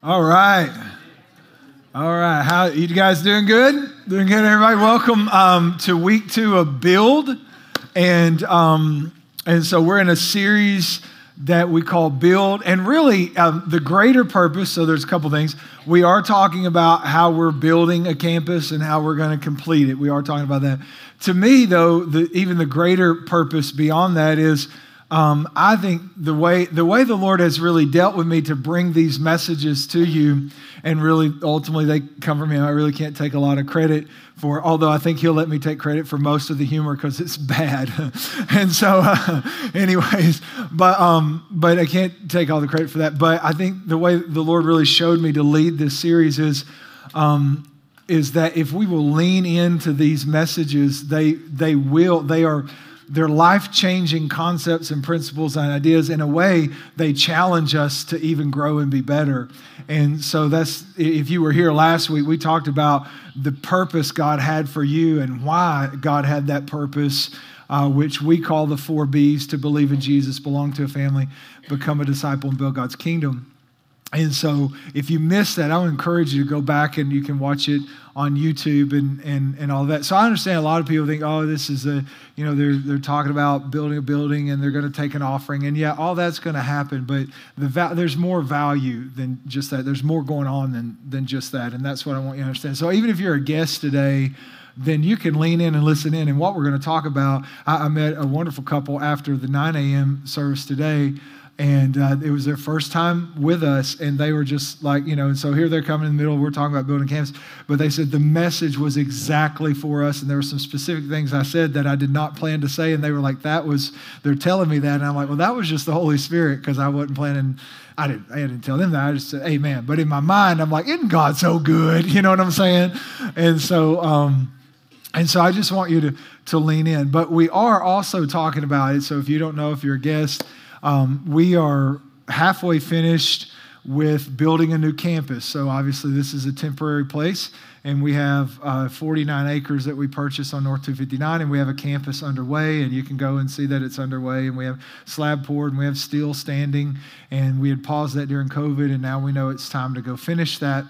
All right. All right. How you guys doing good? Doing good, everybody? Welcome um, to week two of Build. And um, and so we're in a series that we call Build. And really, um, the greater purpose, so there's a couple things. We are talking about how we're building a campus and how we're going to complete it. We are talking about that. To me, though, the, even the greater purpose beyond that is um, I think the way the way the Lord has really dealt with me to bring these messages to you, and really ultimately they come from Him. I really can't take a lot of credit for, although I think He'll let me take credit for most of the humor because it's bad. and so, uh, anyways, but um, but I can't take all the credit for that. But I think the way the Lord really showed me to lead this series is. Um, is that if we will lean into these messages, they they will they are they're life changing concepts and principles and ideas. In a way, they challenge us to even grow and be better. And so, that's if you were here last week, we talked about the purpose God had for you and why God had that purpose. Uh, which we call the four B's to believe in Jesus, belong to a family, become a disciple, and build God's kingdom. And so, if you missed that, I would encourage you to go back and you can watch it on YouTube and, and, and all that. So, I understand a lot of people think, oh, this is a, you know, they're, they're talking about building a building and they're going to take an offering. And yeah, all that's going to happen. But the va- there's more value than just that. There's more going on than, than just that. And that's what I want you to understand. So, even if you're a guest today, then you can lean in and listen in. And what we're going to talk about, I, I met a wonderful couple after the 9 a.m. service today and uh, it was their first time with us and they were just like you know and so here they're coming in the middle we're talking about building camps but they said the message was exactly for us and there were some specific things i said that i did not plan to say and they were like that was they're telling me that and i'm like well that was just the holy spirit because i wasn't planning I didn't, I didn't tell them that. I just said, Amen. But in my mind, I'm like, Isn't God so good? You know what I'm saying? And so, um, and so I just want you to, to lean in. But we are also talking about it. So if you don't know, if you're a guest, um, we are halfway finished with building a new campus. So, obviously, this is a temporary place, and we have uh, 49 acres that we purchased on North 259, and we have a campus underway, and you can go and see that it's underway. And we have slab poured, and we have steel standing, and we had paused that during COVID, and now we know it's time to go finish that.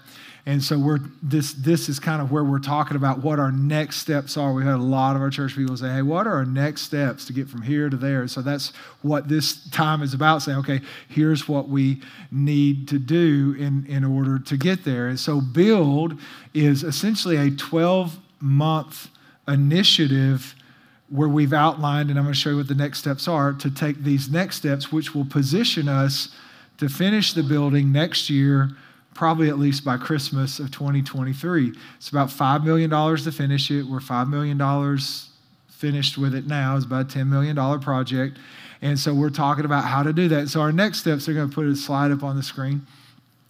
And so we're this this is kind of where we're talking about what our next steps are. We had a lot of our church people say, "Hey, what are our next steps to get from here to there?" So that's what this time is about. Saying, "Okay, here's what we need to do in in order to get there." And so build is essentially a 12 month initiative where we've outlined, and I'm going to show you what the next steps are to take these next steps, which will position us to finish the building next year probably at least by Christmas of 2023. It's about $5 million to finish it. We're $5 million finished with it now. It's about a $10 million project. And so we're talking about how to do that. So our next steps, they're going to put a slide up on the screen.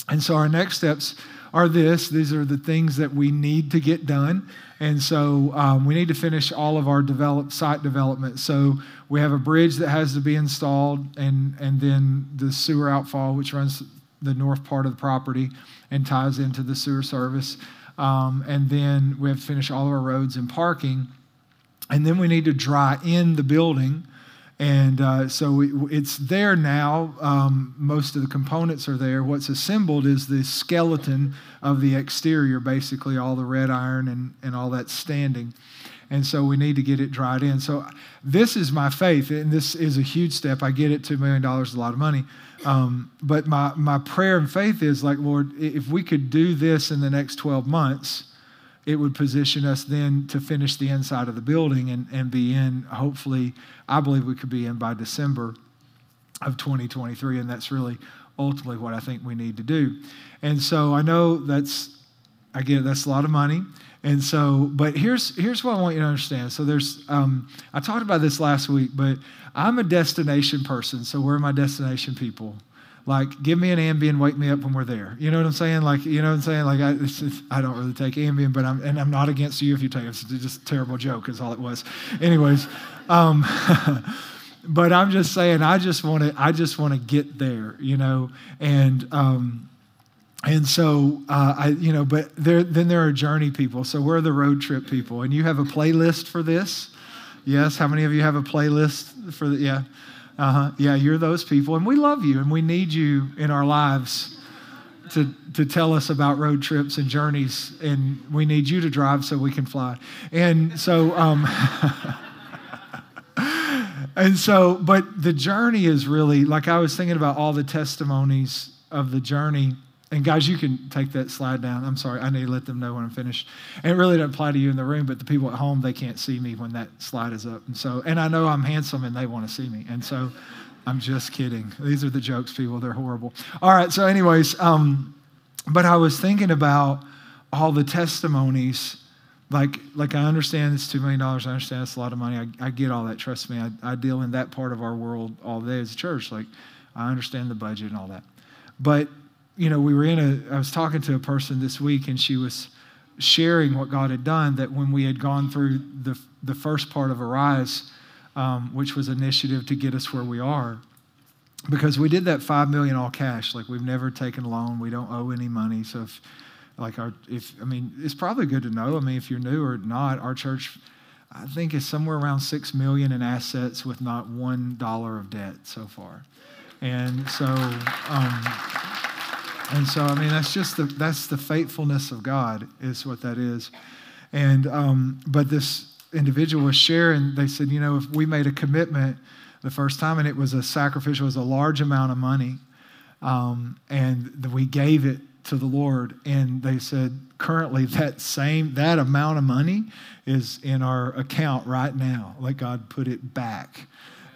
And so our next steps are this these are the things that we need to get done. And so um, we need to finish all of our develop, site development. So we have a bridge that has to be installed, and, and then the sewer outfall, which runs the north part of the property and ties into the sewer service. Um, and then we have to finish all of our roads and parking. And then we need to dry in the building. And uh, so it's there now. Um, most of the components are there. What's assembled is the skeleton of the exterior, basically, all the red iron and, and all that standing. And so we need to get it dried in. So this is my faith, and this is a huge step. I get it, $2 million is a lot of money. Um, but my, my prayer and faith is like, Lord, if we could do this in the next 12 months, it would position us then to finish the inside of the building and, and be in, hopefully, I believe we could be in by December of 2023. And that's really ultimately what I think we need to do. And so I know that's, I again, that's a lot of money. And so, but here's here's what I want you to understand. So there's, um, I talked about this last week, but I'm a destination person. So where are my destination people? Like, give me an Ambien, wake me up when we're there. You know what I'm saying? Like, you know what I'm saying? Like, I, I don't really take Ambien, but I'm and I'm not against you if you take it. It's just a terrible joke, is all it was. Anyways, um, but I'm just saying, I just want to, I just want to get there, you know, and. Um, and so uh, I, you know, but there, then there are journey people. So we're the road trip people, and you have a playlist for this. Yes, how many of you have a playlist for the? Yeah, uh huh. Yeah, you're those people, and we love you, and we need you in our lives. to, to tell us about road trips and journeys, and we need you to drive so we can fly. And so, um, and so, but the journey is really like I was thinking about all the testimonies of the journey. And guys, you can take that slide down. I'm sorry, I need to let them know when I'm finished. And it really doesn't apply to you in the room, but the people at home, they can't see me when that slide is up. And so, and I know I'm handsome and they want to see me. And so, I'm just kidding. These are the jokes, people. They're horrible. All right. So, anyways, um, but I was thinking about all the testimonies. Like, like I understand it's two million dollars. I understand it's a lot of money. I, I get all that. Trust me. I, I deal in that part of our world all day as a church. Like, I understand the budget and all that. But you know, we were in a. I was talking to a person this week, and she was sharing what God had done. That when we had gone through the the first part of Arise um, which was initiative to get us where we are. Because we did that five million all cash. Like we've never taken a loan. We don't owe any money. So if like our if I mean it's probably good to know. I mean if you're new or not, our church I think is somewhere around six million in assets with not one dollar of debt so far. And so um, and so I mean that's just the that's the faithfulness of God is what that is. And um, but this individual was sharing, they said, you know, if we made a commitment the first time and it was a sacrificial, it was a large amount of money, um, and we gave it to the Lord, and they said, currently that same that amount of money is in our account right now. Let God put it back.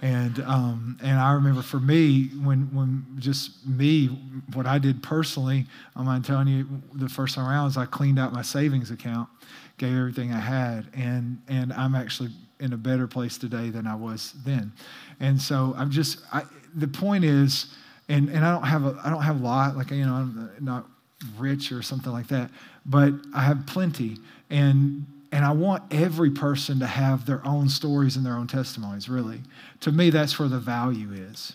And um, and I remember for me when when just me what I did personally, I'm not telling you the first time around is I cleaned out my savings account gave everything I had, and and I'm actually in a better place today than I was then. And so I'm just I, the point is, and and I don't have a I don't have a lot like you know I'm not rich or something like that, but I have plenty, and and I want every person to have their own stories and their own testimonies. Really, to me, that's where the value is.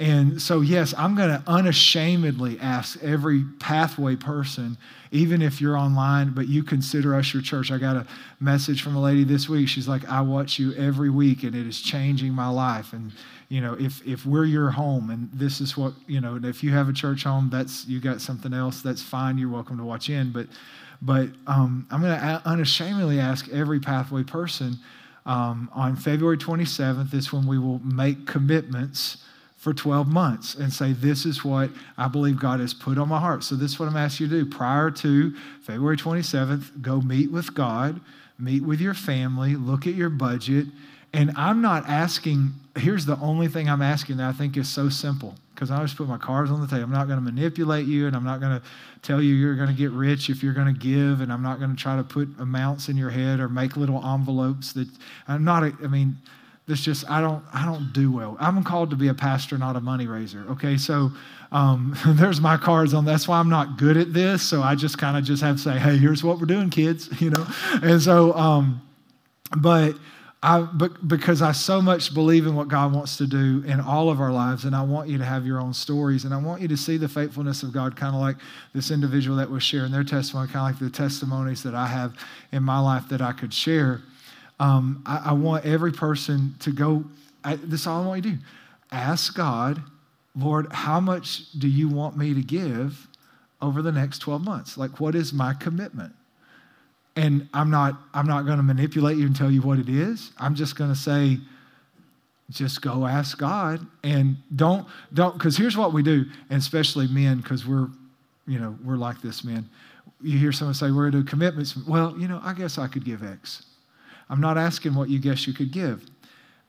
And so, yes, I'm going to unashamedly ask every pathway person, even if you're online, but you consider us your church. I got a message from a lady this week. She's like, I watch you every week and it is changing my life. And, you know, if, if we're your home and this is what, you know, if you have a church home, that's, you got something else, that's fine. You're welcome to watch in. But, but um, I'm going to unashamedly ask every pathway person um, on February 27th is when we will make commitments for 12 months and say, This is what I believe God has put on my heart. So, this is what I'm asking you to do. Prior to February 27th, go meet with God, meet with your family, look at your budget. And I'm not asking, here's the only thing I'm asking that I think is so simple because I just put my cards on the table. I'm not going to manipulate you and I'm not going to tell you you're going to get rich if you're going to give and I'm not going to try to put amounts in your head or make little envelopes that I'm not, I mean, this just I don't I don't do well. I'm called to be a pastor, not a money raiser. Okay, so um, there's my cards on. That's why I'm not good at this. So I just kind of just have to say, hey, here's what we're doing, kids. You know, and so um, but. I, because I so much believe in what God wants to do in all of our lives, and I want you to have your own stories, and I want you to see the faithfulness of God, kind of like this individual that was sharing their testimony, kind of like the testimonies that I have in my life that I could share um, I, I, want every person to go, I, this is all I want you to do. Ask God, Lord, how much do you want me to give over the next 12 months? Like, what is my commitment? And I'm not, I'm not going to manipulate you and tell you what it is. I'm just going to say, just go ask God and don't, don't, because here's what we do, and especially men, because we're, you know, we're like this, men. You hear someone say, we're going to do commitments. Well, you know, I guess I could give X. I'm not asking what you guess you could give.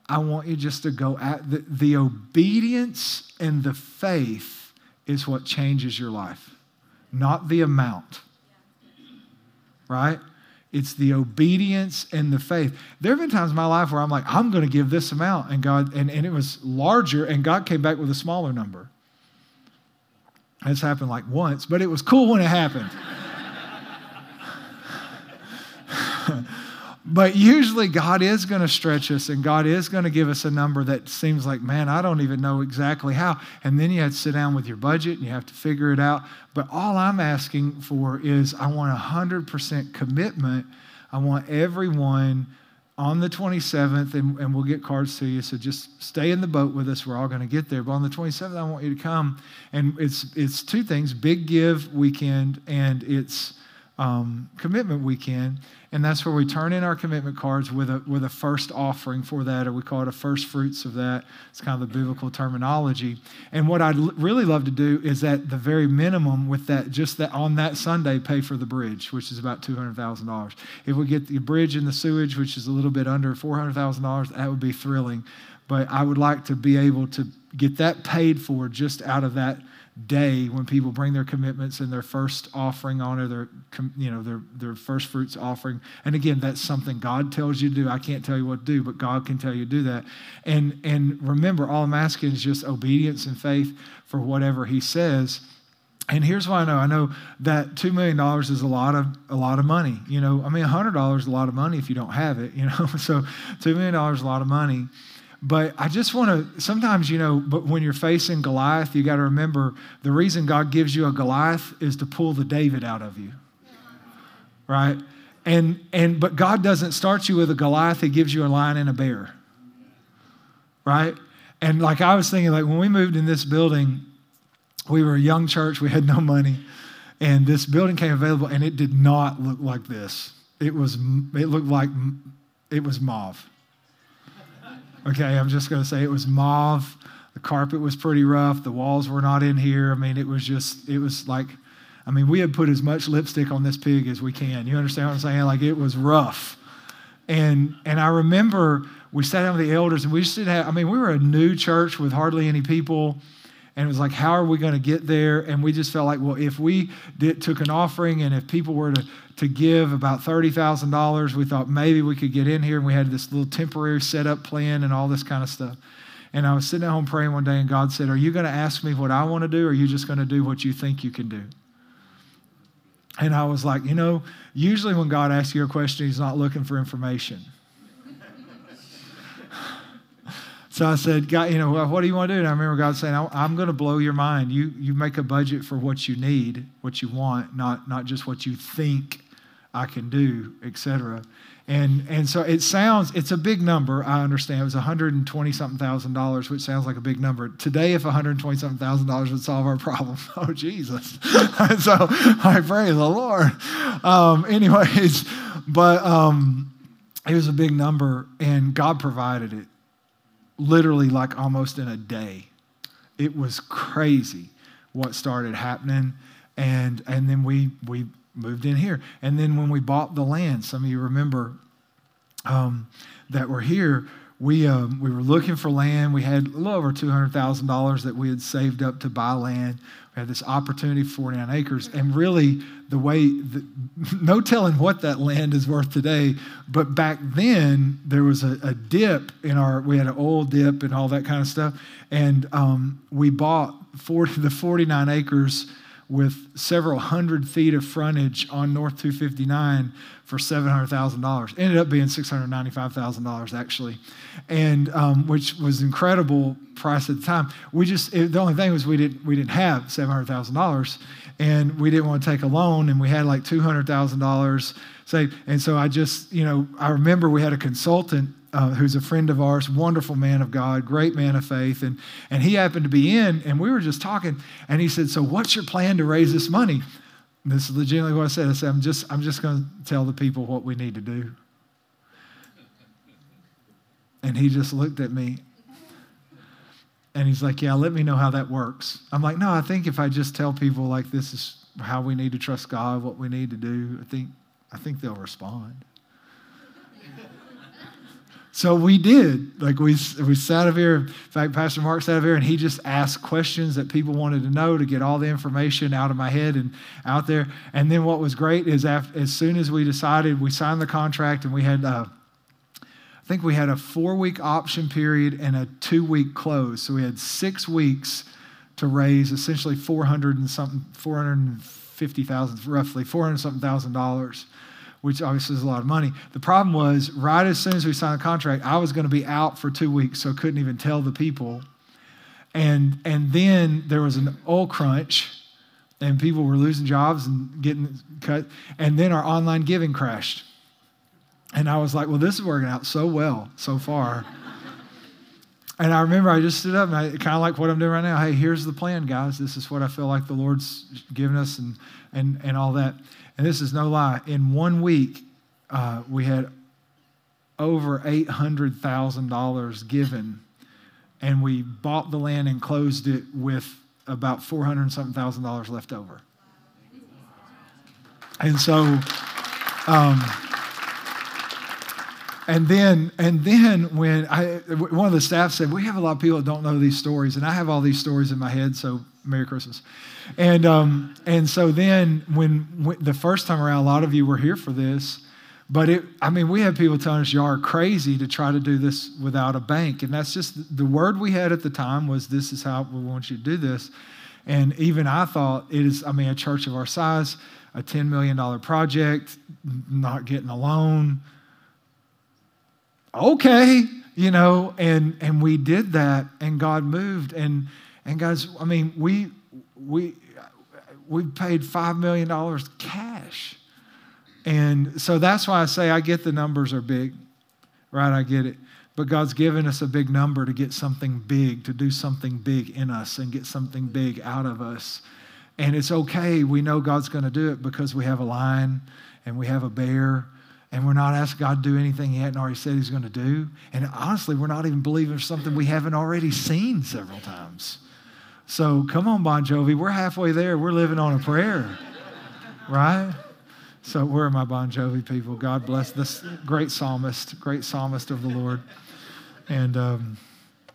I want you just to go at the, the obedience and the faith is what changes your life, not the amount. Right? It's the obedience and the faith. There have been times in my life where I'm like, I'm going to give this amount, and God, and, and it was larger, and God came back with a smaller number. It's happened like once, but it was cool when it happened. But usually, God is going to stretch us and God is going to give us a number that seems like, man, I don't even know exactly how. And then you have to sit down with your budget and you have to figure it out. But all I'm asking for is I want 100% commitment. I want everyone on the 27th, and, and we'll get cards to you. So just stay in the boat with us. We're all going to get there. But on the 27th, I want you to come. And it's, it's two things big give weekend, and it's um, commitment weekend. And that's where we turn in our commitment cards with a, with a first offering for that, or we call it a first fruits of that. It's kind of the biblical terminology. And what I'd l- really love to do is at the very minimum, with that, just that on that Sunday, pay for the bridge, which is about $200,000. If we get the bridge and the sewage, which is a little bit under $400,000, that would be thrilling. But I would like to be able to get that paid for just out of that day when people bring their commitments and their first offering on or their you know their their first fruits offering and again that's something god tells you to do i can't tell you what to do but god can tell you to do that and and remember all i'm asking is just obedience and faith for whatever he says and here's why I know. I know that two million dollars is a lot of a lot of money. You know, I mean, hundred dollars is a lot of money if you don't have it. You know, so two million dollars is a lot of money. But I just want to, sometimes, you know, but when you're facing Goliath, you got to remember the reason God gives you a Goliath is to pull the David out of you. Right? And, and, but God doesn't start you with a Goliath, He gives you a lion and a bear. Right? And like I was thinking, like when we moved in this building, we were a young church, we had no money, and this building came available, and it did not look like this. It was, it looked like it was mauve. Okay, I'm just going to say it was mauve. The carpet was pretty rough. The walls were not in here. I mean, it was just, it was like, I mean, we had put as much lipstick on this pig as we can. You understand what I'm saying? Like it was rough. And and I remember we sat down with the elders and we just didn't have, I mean, we were a new church with hardly any people. And it was like, how are we going to get there? And we just felt like, well, if we did, took an offering and if people were to, to give about $30,000, we thought maybe we could get in here. And we had this little temporary setup plan and all this kind of stuff. And I was sitting at home praying one day, and God said, Are you going to ask me what I want to do, or are you just going to do what you think you can do? And I was like, You know, usually when God asks you a question, He's not looking for information. So I said, God, you know, what do you want to do? And I remember God saying, I'm going to blow your mind. You, you make a budget for what you need, what you want, not, not just what you think I can do, etc. And, and so it sounds, it's a big number, I understand. It was 120 something thousand dollars, which sounds like a big number. Today, if 120 something thousand dollars would solve our problem, oh, Jesus. so I praise the Lord. Um, anyways, but um, it was a big number, and God provided it literally like almost in a day. It was crazy what started happening. And, and then we, we moved in here. And then when we bought the land, some of you remember um, that we're here, we, um, we were looking for land. We had a little over $200,000 that we had saved up to buy land. We had this opportunity for 49 acres. And really, the way, the, no telling what that land is worth today, but back then, there was a, a, dip in our, we had an oil dip and all that kind of stuff. And um, we bought 40, the 49 acres with several hundred feet of frontage on North 259 for $700,000. Ended up being $695,000 actually, and um, which was incredible price at the time. We just it, the only thing was we didn't we didn't have $700,000, and we didn't want to take a loan, and we had like $200,000 saved. And so I just you know I remember we had a consultant uh, who's a friend of ours, wonderful man of God, great man of faith. And, and he happened to be in, and we were just talking, and he said, So, what's your plan to raise this money? This is legitimately what I said. I said, I'm just, I'm just going to tell the people what we need to do. And he just looked at me and he's like, Yeah, let me know how that works. I'm like, No, I think if I just tell people like this is how we need to trust God, what we need to do, I think, I think they'll respond. So we did. Like we, we sat up here. In fact, Pastor Mark sat up here and he just asked questions that people wanted to know to get all the information out of my head and out there. And then what was great is after, as soon as we decided, we signed the contract and we had, uh, I think we had a four week option period and a two week close. So we had six weeks to raise essentially 400 and something, 450,000, roughly 400 something thousand dollars which obviously is a lot of money. The problem was, right as soon as we signed the contract, I was going to be out for two weeks, so couldn't even tell the people. And, and then there was an oil crunch, and people were losing jobs and getting cut. And then our online giving crashed. And I was like, well, this is working out so well so far. and I remember I just stood up and I kind of like what I'm doing right now. Hey, here's the plan, guys. This is what I feel like the Lord's given us and, and, and all that. And this is no lie. In one week, uh, we had over $800,000 given, and we bought the land and closed it with about 400 something thousand dollars left over. And so, um, and then, and then when I, one of the staff said, we have a lot of people that don't know these stories, and I have all these stories in my head, so Merry Christmas. And, um, and so then when, when the first time around, a lot of you were here for this, but it, I mean, we had people telling us you are crazy to try to do this without a bank. And that's just the word we had at the time was this is how we want you to do this. And even I thought it is, I mean, a church of our size, a $10 million project, not getting a loan. Okay, you know, and and we did that and God moved. And and guys, I mean, we we we paid five million dollars cash and so that's why I say I get the numbers are big, right? I get it. But God's given us a big number to get something big, to do something big in us and get something big out of us. And it's okay. We know God's going to do it because we have a lion and we have a bear and we're not asking God to do anything He hadn't already said He's going to do. And honestly, we're not even believing for something we haven't already seen several times. So come on, Bon Jovi. We're halfway there. We're living on a prayer, right? So, where are my Bon Jovi people? God bless this great psalmist, great psalmist of the Lord. And um,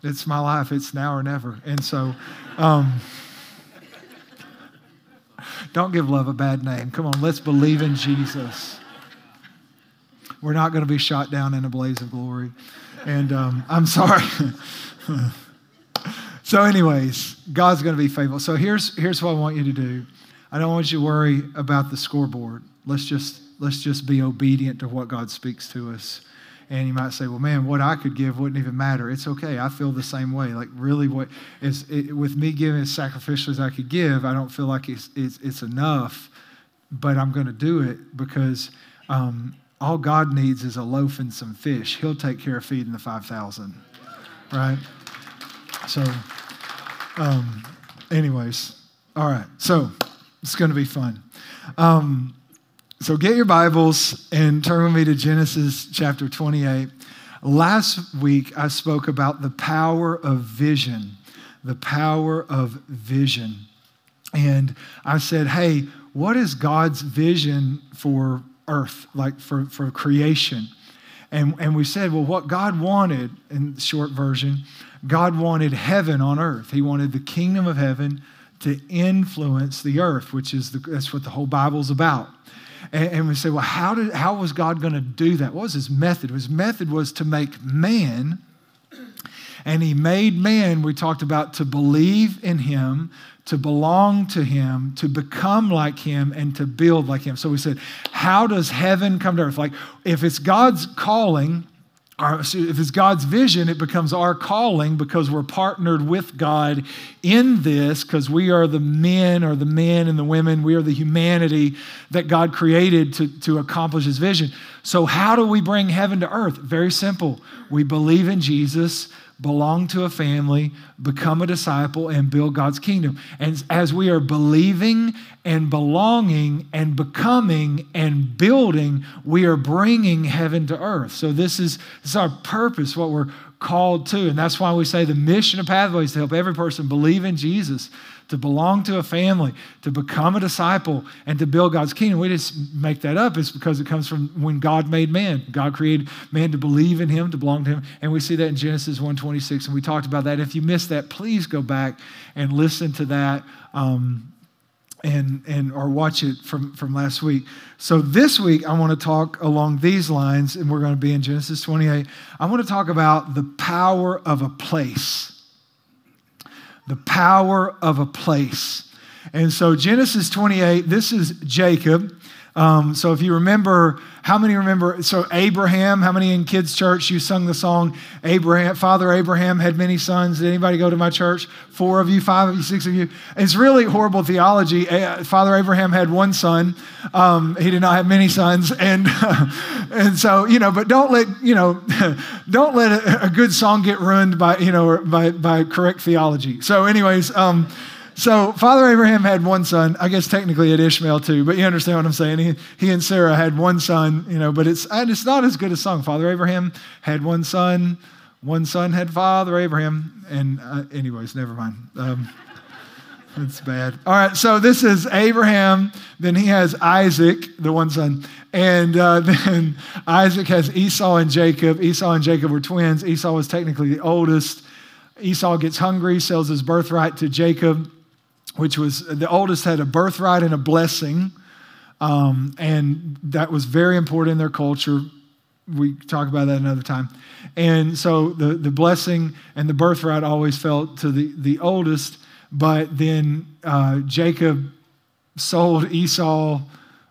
it's my life, it's now or never. And so, um, don't give love a bad name. Come on, let's believe in Jesus. We're not going to be shot down in a blaze of glory. And um, I'm sorry. so, anyways, God's going to be faithful. So, here's, here's what I want you to do I don't want you to worry about the scoreboard. Let's just, let's just be obedient to what God speaks to us. And you might say, well, man, what I could give wouldn't even matter. It's okay. I feel the same way. Like, really, what is it, with me giving as sacrificial as I could give, I don't feel like it's, it's, it's enough, but I'm going to do it because um, all God needs is a loaf and some fish. He'll take care of feeding the 5,000, right? So, um, anyways, all right. So, it's going to be fun. Um, so get your Bibles and turn with me to Genesis chapter 28. Last week, I spoke about the power of vision, the power of vision. And I said, hey, what is God's vision for earth, like for, for creation? And, and we said, well, what God wanted, in short version, God wanted heaven on earth. He wanted the kingdom of heaven to influence the earth, which is the, that's what the whole Bible's about. And, and we say, well, how, did, how was God going to do that? What was his method? His method was to make man, and he made man, we talked about, to believe in him, to belong to him, to become like him, and to build like him. So we said, how does heaven come to earth? Like, if it's God's calling, our, if it's God's vision, it becomes our calling because we're partnered with God in this, because we are the men or the men and the women, we are the humanity that God created to, to accomplish his vision. So, how do we bring heaven to earth? Very simple. We believe in Jesus, belong to a family, become a disciple, and build God's kingdom. And as we are believing and belonging and becoming and building, we are bringing heaven to earth. So this is, this is our purpose, what we're called to. And that's why we say the mission of Pathways is to help every person believe in Jesus to belong to a family, to become a disciple, and to build God's kingdom. We just make that up. It's because it comes from when God made man. God created man to believe in him, to belong to him. And we see that in Genesis 1.26. And we talked about that. If you missed that, please go back and listen to that. Um, and, and or watch it from, from last week. So this week I want to talk along these lines, and we're going to be in Genesis 28. I want to talk about the power of a place the power of a place. And so, Genesis 28, this is Jacob. Um, so, if you remember, how many remember? So, Abraham, how many in kids' church you sung the song, Abraham, Father Abraham had many sons? Did anybody go to my church? Four of you, five of you, six of you? It's really horrible theology. Father Abraham had one son, um, he did not have many sons. And, and so, you know, but don't let, you know, don't let a, a good song get ruined by, you know, by, by correct theology. So, anyways, um, so Father Abraham had one son. I guess technically had Ishmael too, but you understand what I'm saying. He, he and Sarah had one son, you know, but it's and it's not as good a song. Father Abraham had one son. One son had Father Abraham, and uh, anyways, never mind. Um, that's bad. All right, so this is Abraham. Then he has Isaac, the one son. And uh, then Isaac has Esau and Jacob. Esau and Jacob were twins. Esau was technically the oldest. Esau gets hungry, sells his birthright to Jacob, which was the oldest had a birthright and a blessing. Um, and that was very important in their culture. We talk about that another time. And so the, the blessing and the birthright always fell to the, the oldest. But then uh, Jacob sold Esau,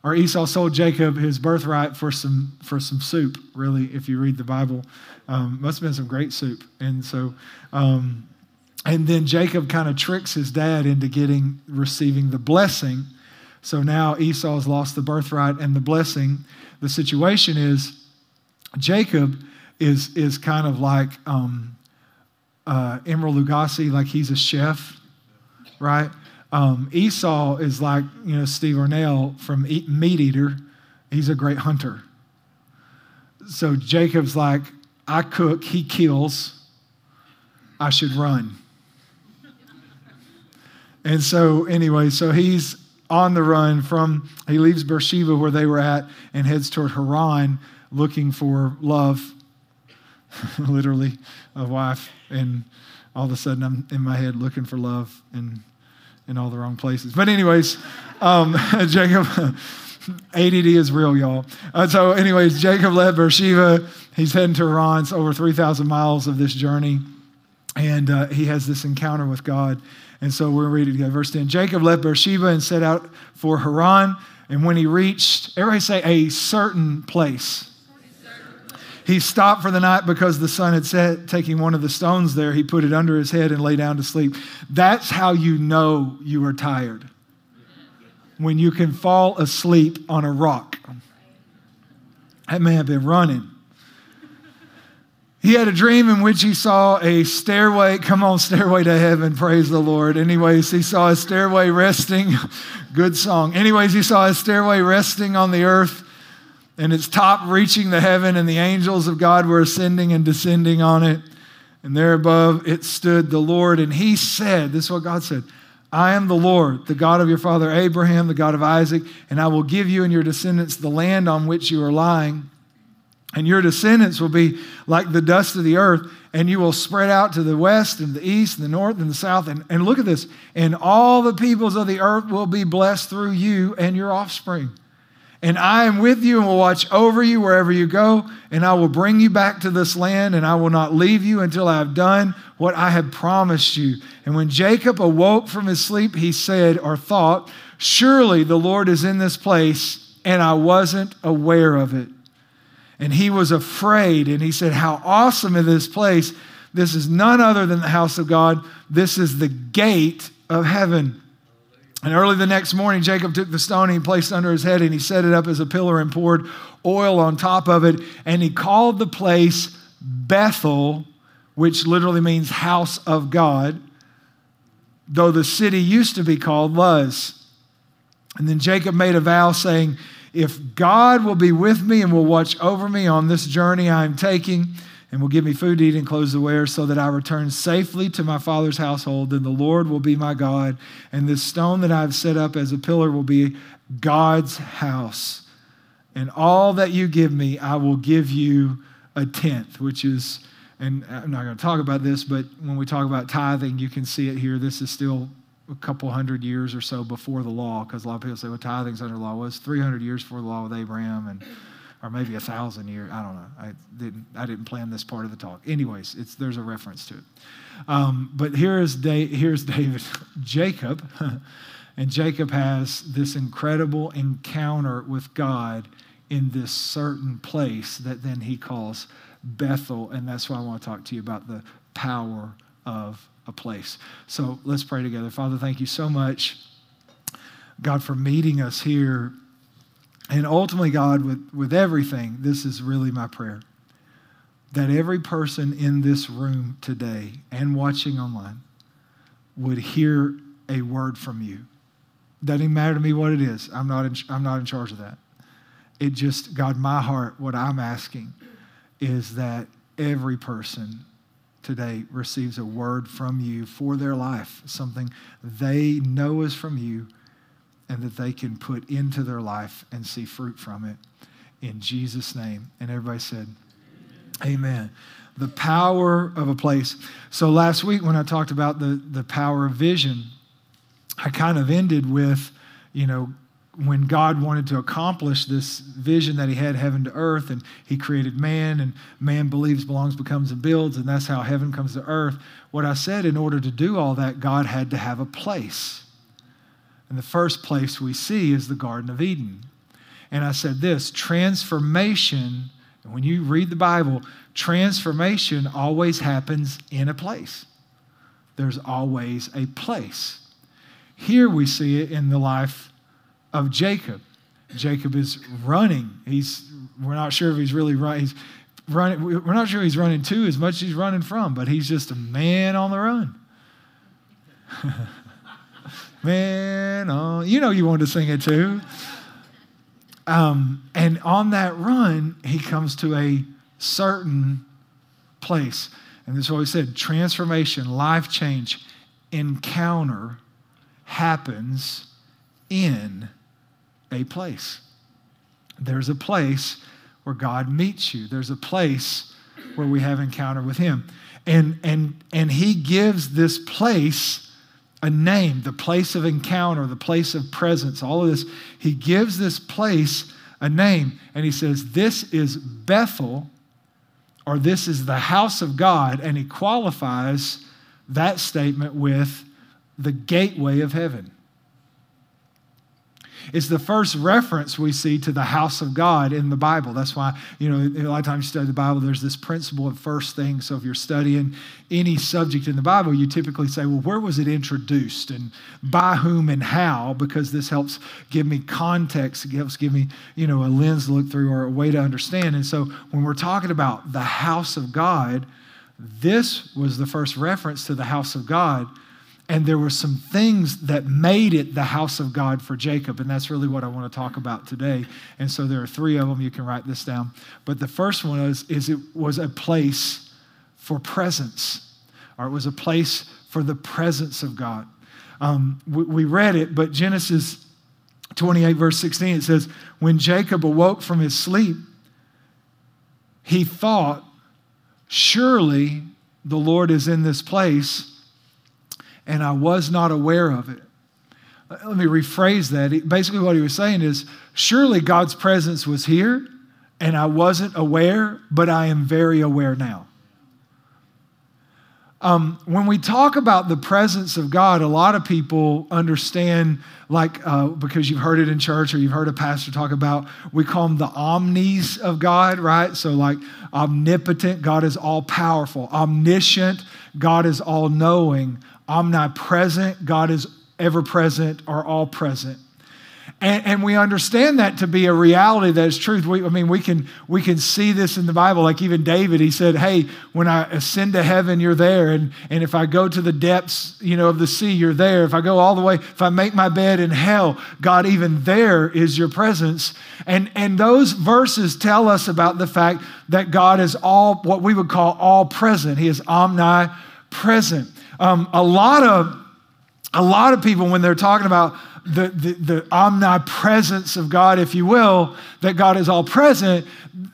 or Esau sold Jacob his birthright for some for some soup. Really, if you read the Bible, um, must have been some great soup. And so, um, and then Jacob kind of tricks his dad into getting receiving the blessing. So now Esau's lost the birthright and the blessing. The situation is Jacob is is kind of like um, uh, Emeril Lagasse, like he's a chef right? Um, Esau is like, you know, Steve Rinella from Meat Eater. He's a great hunter. So Jacob's like, I cook, he kills, I should run. And so, anyway, so he's on the run from, he leaves Beersheba where they were at and heads toward Haran looking for love, literally, a wife. And all of a sudden, I'm in my head looking for love. And in all the wrong places. But, anyways, um, Jacob, ADD is real, y'all. Uh, so, anyways, Jacob left Beersheba. He's heading to Haran. It's over 3,000 miles of this journey. And uh, he has this encounter with God. And so we're reading together. Verse 10 Jacob left Beersheba and set out for Haran. And when he reached, everybody say, a certain place. He stopped for the night because the sun had set. Taking one of the stones there, he put it under his head and lay down to sleep. That's how you know you are tired. When you can fall asleep on a rock. That man had been running. He had a dream in which he saw a stairway. Come on, stairway to heaven. Praise the Lord. Anyways, he saw a stairway resting. Good song. Anyways, he saw a stairway resting on the earth and its top reaching the heaven, and the angels of God were ascending and descending on it. And there above it stood the Lord, and he said, This is what God said I am the Lord, the God of your father Abraham, the God of Isaac, and I will give you and your descendants the land on which you are lying. And your descendants will be like the dust of the earth, and you will spread out to the west and the east and the north and the south. And, and look at this. And all the peoples of the earth will be blessed through you and your offspring. And I am with you and will watch over you wherever you go, and I will bring you back to this land, and I will not leave you until I have done what I have promised you. And when Jacob awoke from his sleep, he said or thought, Surely the Lord is in this place, and I wasn't aware of it. And he was afraid, and he said, How awesome is this place! This is none other than the house of God. This is the gate of heaven. And early the next morning, Jacob took the stone he placed under his head and he set it up as a pillar and poured oil on top of it. And he called the place Bethel, which literally means house of God, though the city used to be called Luz. And then Jacob made a vow saying, If God will be with me and will watch over me on this journey I am taking, and will give me food to eat and clothes to wear, so that I return safely to my father's household. Then the Lord will be my God, and this stone that I have set up as a pillar will be God's house. And all that you give me, I will give you a tenth, which is, and I'm not going to talk about this, but when we talk about tithing, you can see it here. This is still a couple hundred years or so before the law, because a lot of people say, well, tithing's under law. Well, it's 300 years before the law with Abraham. And or maybe a thousand years. I don't know. I didn't. I didn't plan this part of the talk. Anyways, it's there's a reference to it. Um, but here is da- here's David, Jacob, and Jacob has this incredible encounter with God in this certain place that then he calls Bethel, and that's why I want to talk to you about the power of a place. So let's pray together. Father, thank you so much, God, for meeting us here And ultimately, God, with, with everything, this is really my prayer that every person in this room today and watching online would hear a word from you. Doesn't matter to me what it is. I'm not in, I'm not in charge of that. It just, God, my heart, what I'm asking is that every person today receives a word from you for their life, something they know is from you and that they can put into their life and see fruit from it in Jesus' name. And everybody said, Amen. Amen. The power of a place. So last week when I talked about the, the power of vision, I kind of ended with, you know, when God wanted to accomplish this vision that he had heaven to earth and he created man and man believes belongs becomes and builds and that's how heaven comes to earth what I said in order to do all that God had to have a place and the first place we see is the Garden of Eden. And I said this transformation, when you read the Bible, transformation always happens in a place. There's always a place. Here we see it in the life of Jacob. Jacob is running. He's, we're not sure if he's really running. He's running. We're not sure he's running to as much as he's running from, but he's just a man on the run. Man, you know you wanted to sing it too. Um, and on that run, he comes to a certain place. And this is what we said transformation, life change, encounter happens in a place. There's a place where God meets you, there's a place where we have encounter with him. And, and, and he gives this place a name, the place of encounter, the place of presence, all of this. He gives this place a name, and he says, This is Bethel, or this is the house of God, and he qualifies that statement with the gateway of heaven. It's the first reference we see to the house of God in the Bible. That's why, you know, a lot of times you study the Bible, there's this principle of first thing. So if you're studying any subject in the Bible, you typically say, well, where was it introduced and by whom and how? Because this helps give me context, it helps give me, you know, a lens to look through or a way to understand. And so when we're talking about the house of God, this was the first reference to the house of God and there were some things that made it the house of God for Jacob. And that's really what I want to talk about today. And so there are three of them. You can write this down. But the first one is, is it was a place for presence, or it was a place for the presence of God. Um, we, we read it, but Genesis 28, verse 16, it says, When Jacob awoke from his sleep, he thought, Surely the Lord is in this place and I was not aware of it. Let me rephrase that. Basically, what he was saying is surely God's presence was here, and I wasn't aware, but I am very aware now. Um, when we talk about the presence of God, a lot of people understand, like, uh, because you've heard it in church or you've heard a pastor talk about, we call them the omnis of God, right? So, like, omnipotent, God is all powerful. Omniscient, God is all knowing omnipresent, God is ever present or all present. And, and, we understand that to be a reality that is truth. We, I mean, we can, we can see this in the Bible. Like even David, he said, Hey, when I ascend to heaven, you're there. And, and if I go to the depths, you know, of the sea, you're there. If I go all the way, if I make my bed in hell, God, even there is your presence. And, and those verses tell us about the fact that God is all, what we would call all present. He is omnipresent. Um, a lot of a lot of people, when they're talking about the, the, the, omnipresence of God, if you will, that God is all present,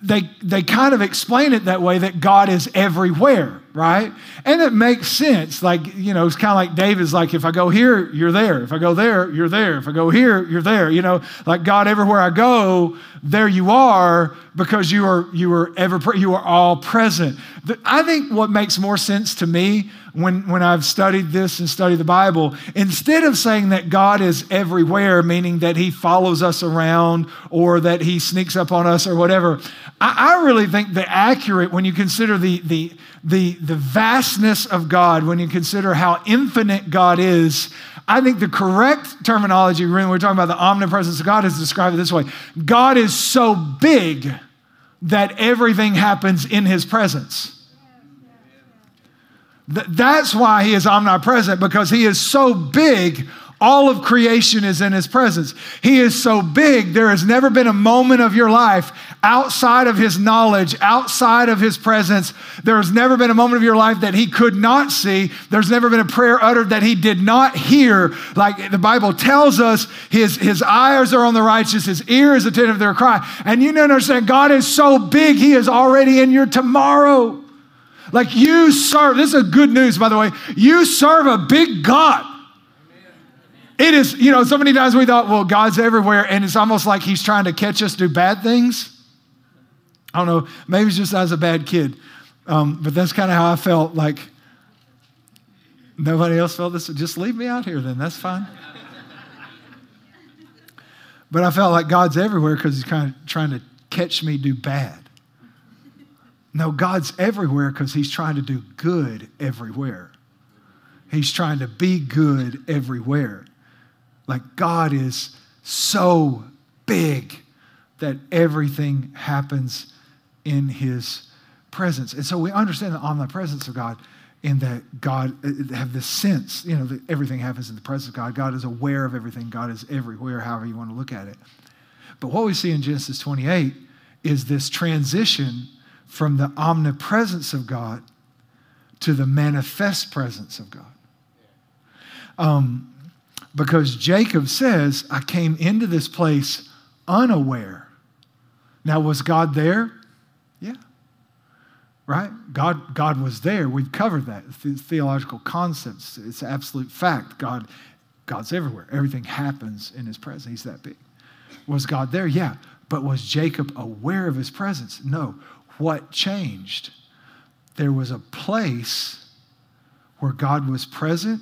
they, they kind of explain it that way that God is everywhere, right? And it makes sense. Like, you know, it's kind of like David's like, if I go here, you're there. If I go there, you're there. If I go here, you're there. You know, like God, everywhere I go, there you are because you are, you are ever, you are all present. I think what makes more sense to me when, when I've studied this and studied the Bible, instead of saying that God is everywhere, meaning that he follows us around or that he sneaks up on us or whatever, I, I really think the accurate, when you consider the, the, the, the vastness of God, when you consider how infinite God is, I think the correct terminology when we're talking about the omnipresence of God is described this way God is so big that everything happens in his presence. That's why he is omnipresent because he is so big all of creation is in his presence. He is so big, there has never been a moment of your life outside of his knowledge, outside of his presence. There has never been a moment of your life that he could not see. There's never been a prayer uttered that he did not hear. Like the Bible tells us, his, his eyes are on the righteous, his ear is attentive to their cry. And you don't understand, God is so big, he is already in your tomorrow. Like you serve, this is good news, by the way. You serve a big God. It is, you know, so many times we thought, well, God's everywhere, and it's almost like He's trying to catch us do bad things. I don't know, maybe it's just I was a bad kid, um, but that's kind of how I felt. Like nobody else felt this. Just leave me out here, then that's fine. but I felt like God's everywhere because He's kind of trying to catch me do bad. No, God's everywhere because He's trying to do good everywhere. He's trying to be good everywhere. Like God is so big that everything happens in his presence. And so we understand the omnipresence of God in that God uh, have this sense, you know, that everything happens in the presence of God. God is aware of everything. God is everywhere, however you want to look at it. But what we see in Genesis 28 is this transition from the omnipresence of God to the manifest presence of God. Um, because Jacob says, I came into this place unaware. Now, was God there? Yeah. Right? God, God was there. We've covered that. The theological concepts. It's absolute fact. God, God's everywhere. Everything happens in his presence. He's that big. Was God there? Yeah. But was Jacob aware of his presence? No. What changed? There was a place where God was present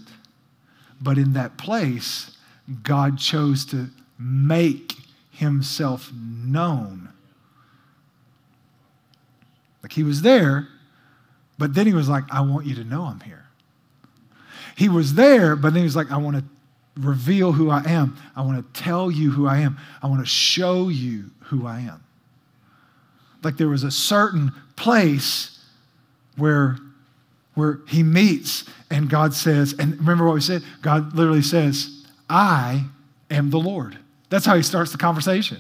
but in that place, God chose to make himself known. Like he was there, but then he was like, I want you to know I'm here. He was there, but then he was like, I want to reveal who I am. I want to tell you who I am. I want to show you who I am. Like there was a certain place where where he meets and God says, and remember what we said? God literally says, I am the Lord. That's how he starts the conversation.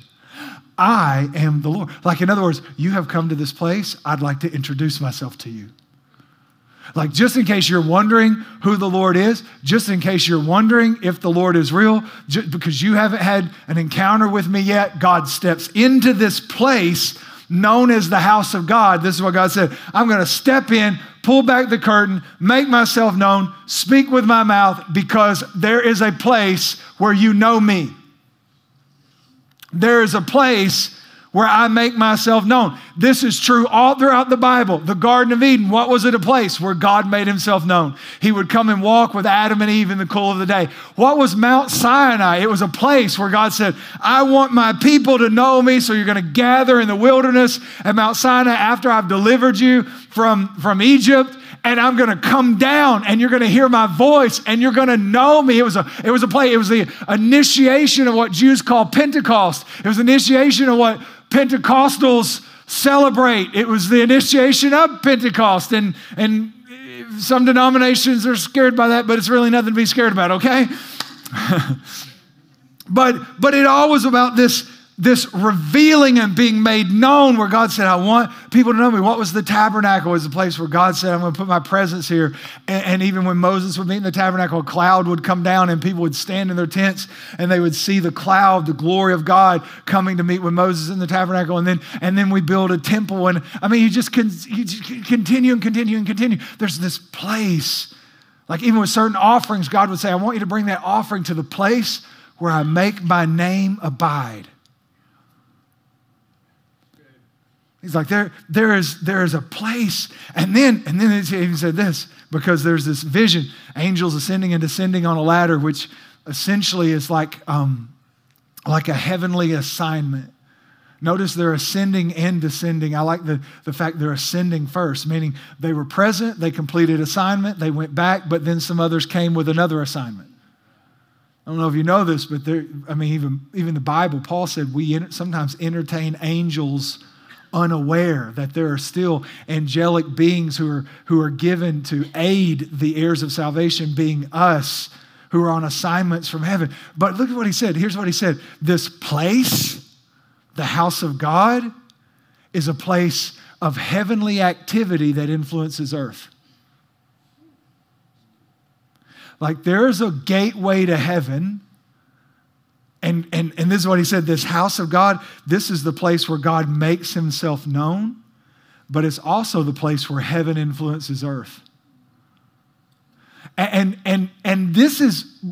I am the Lord. Like, in other words, you have come to this place. I'd like to introduce myself to you. Like, just in case you're wondering who the Lord is, just in case you're wondering if the Lord is real, because you haven't had an encounter with me yet, God steps into this place known as the house of God. This is what God said I'm going to step in, pull back the curtain, make myself known, speak with my mouth, because there is a place where you know me. There is a place where I make myself known. This is true all throughout the Bible. The Garden of Eden, what was it a place where God made himself known? He would come and walk with Adam and Eve in the cool of the day. What was Mount Sinai? It was a place where God said, I want my people to know me, so you're going to gather in the wilderness at Mount Sinai after I've delivered you from, from Egypt and I'm going to come down and you're going to hear my voice and you're going to know me. It was a it was a play. It was the initiation of what Jews call Pentecost. It was initiation of what Pentecostals celebrate. It was the initiation of Pentecost. And, and some denominations are scared by that, but it's really nothing to be scared about, okay? but, but it all was about this this revealing and being made known where God said, I want people to know me. What was the tabernacle? It was the place where God said, I'm going to put my presence here. And, and, even when Moses would meet in the tabernacle, a cloud would come down and people would stand in their tents and they would see the cloud, the glory of God coming to meet with Moses in the tabernacle. And then, and then we build a temple. And I mean, you just, can, you just continue and continue and continue. There's this place. Like even with certain offerings, God would say, I want you to bring that offering to the place where I make my name abide. He's like, there, there, is, there is a place. And then, and then he said this, because there's this vision, angels ascending and descending on a ladder, which essentially is like, um, like a heavenly assignment. Notice they're ascending and descending. I like the, the fact they're ascending first, meaning they were present, they completed assignment, they went back, but then some others came with another assignment. I don't know if you know this, but there, I mean, even, even the Bible, Paul said we sometimes entertain angels unaware that there are still angelic beings who are, who are given to aid the heirs of salvation, being us, who are on assignments from heaven. But look at what he said. Here's what he said This place, the house of God, is a place of heavenly activity that influences earth. Like there's a gateway to heaven. And, and, and this is what he said this house of God, this is the place where God makes himself known, but it's also the place where heaven influences earth. And, and, and this is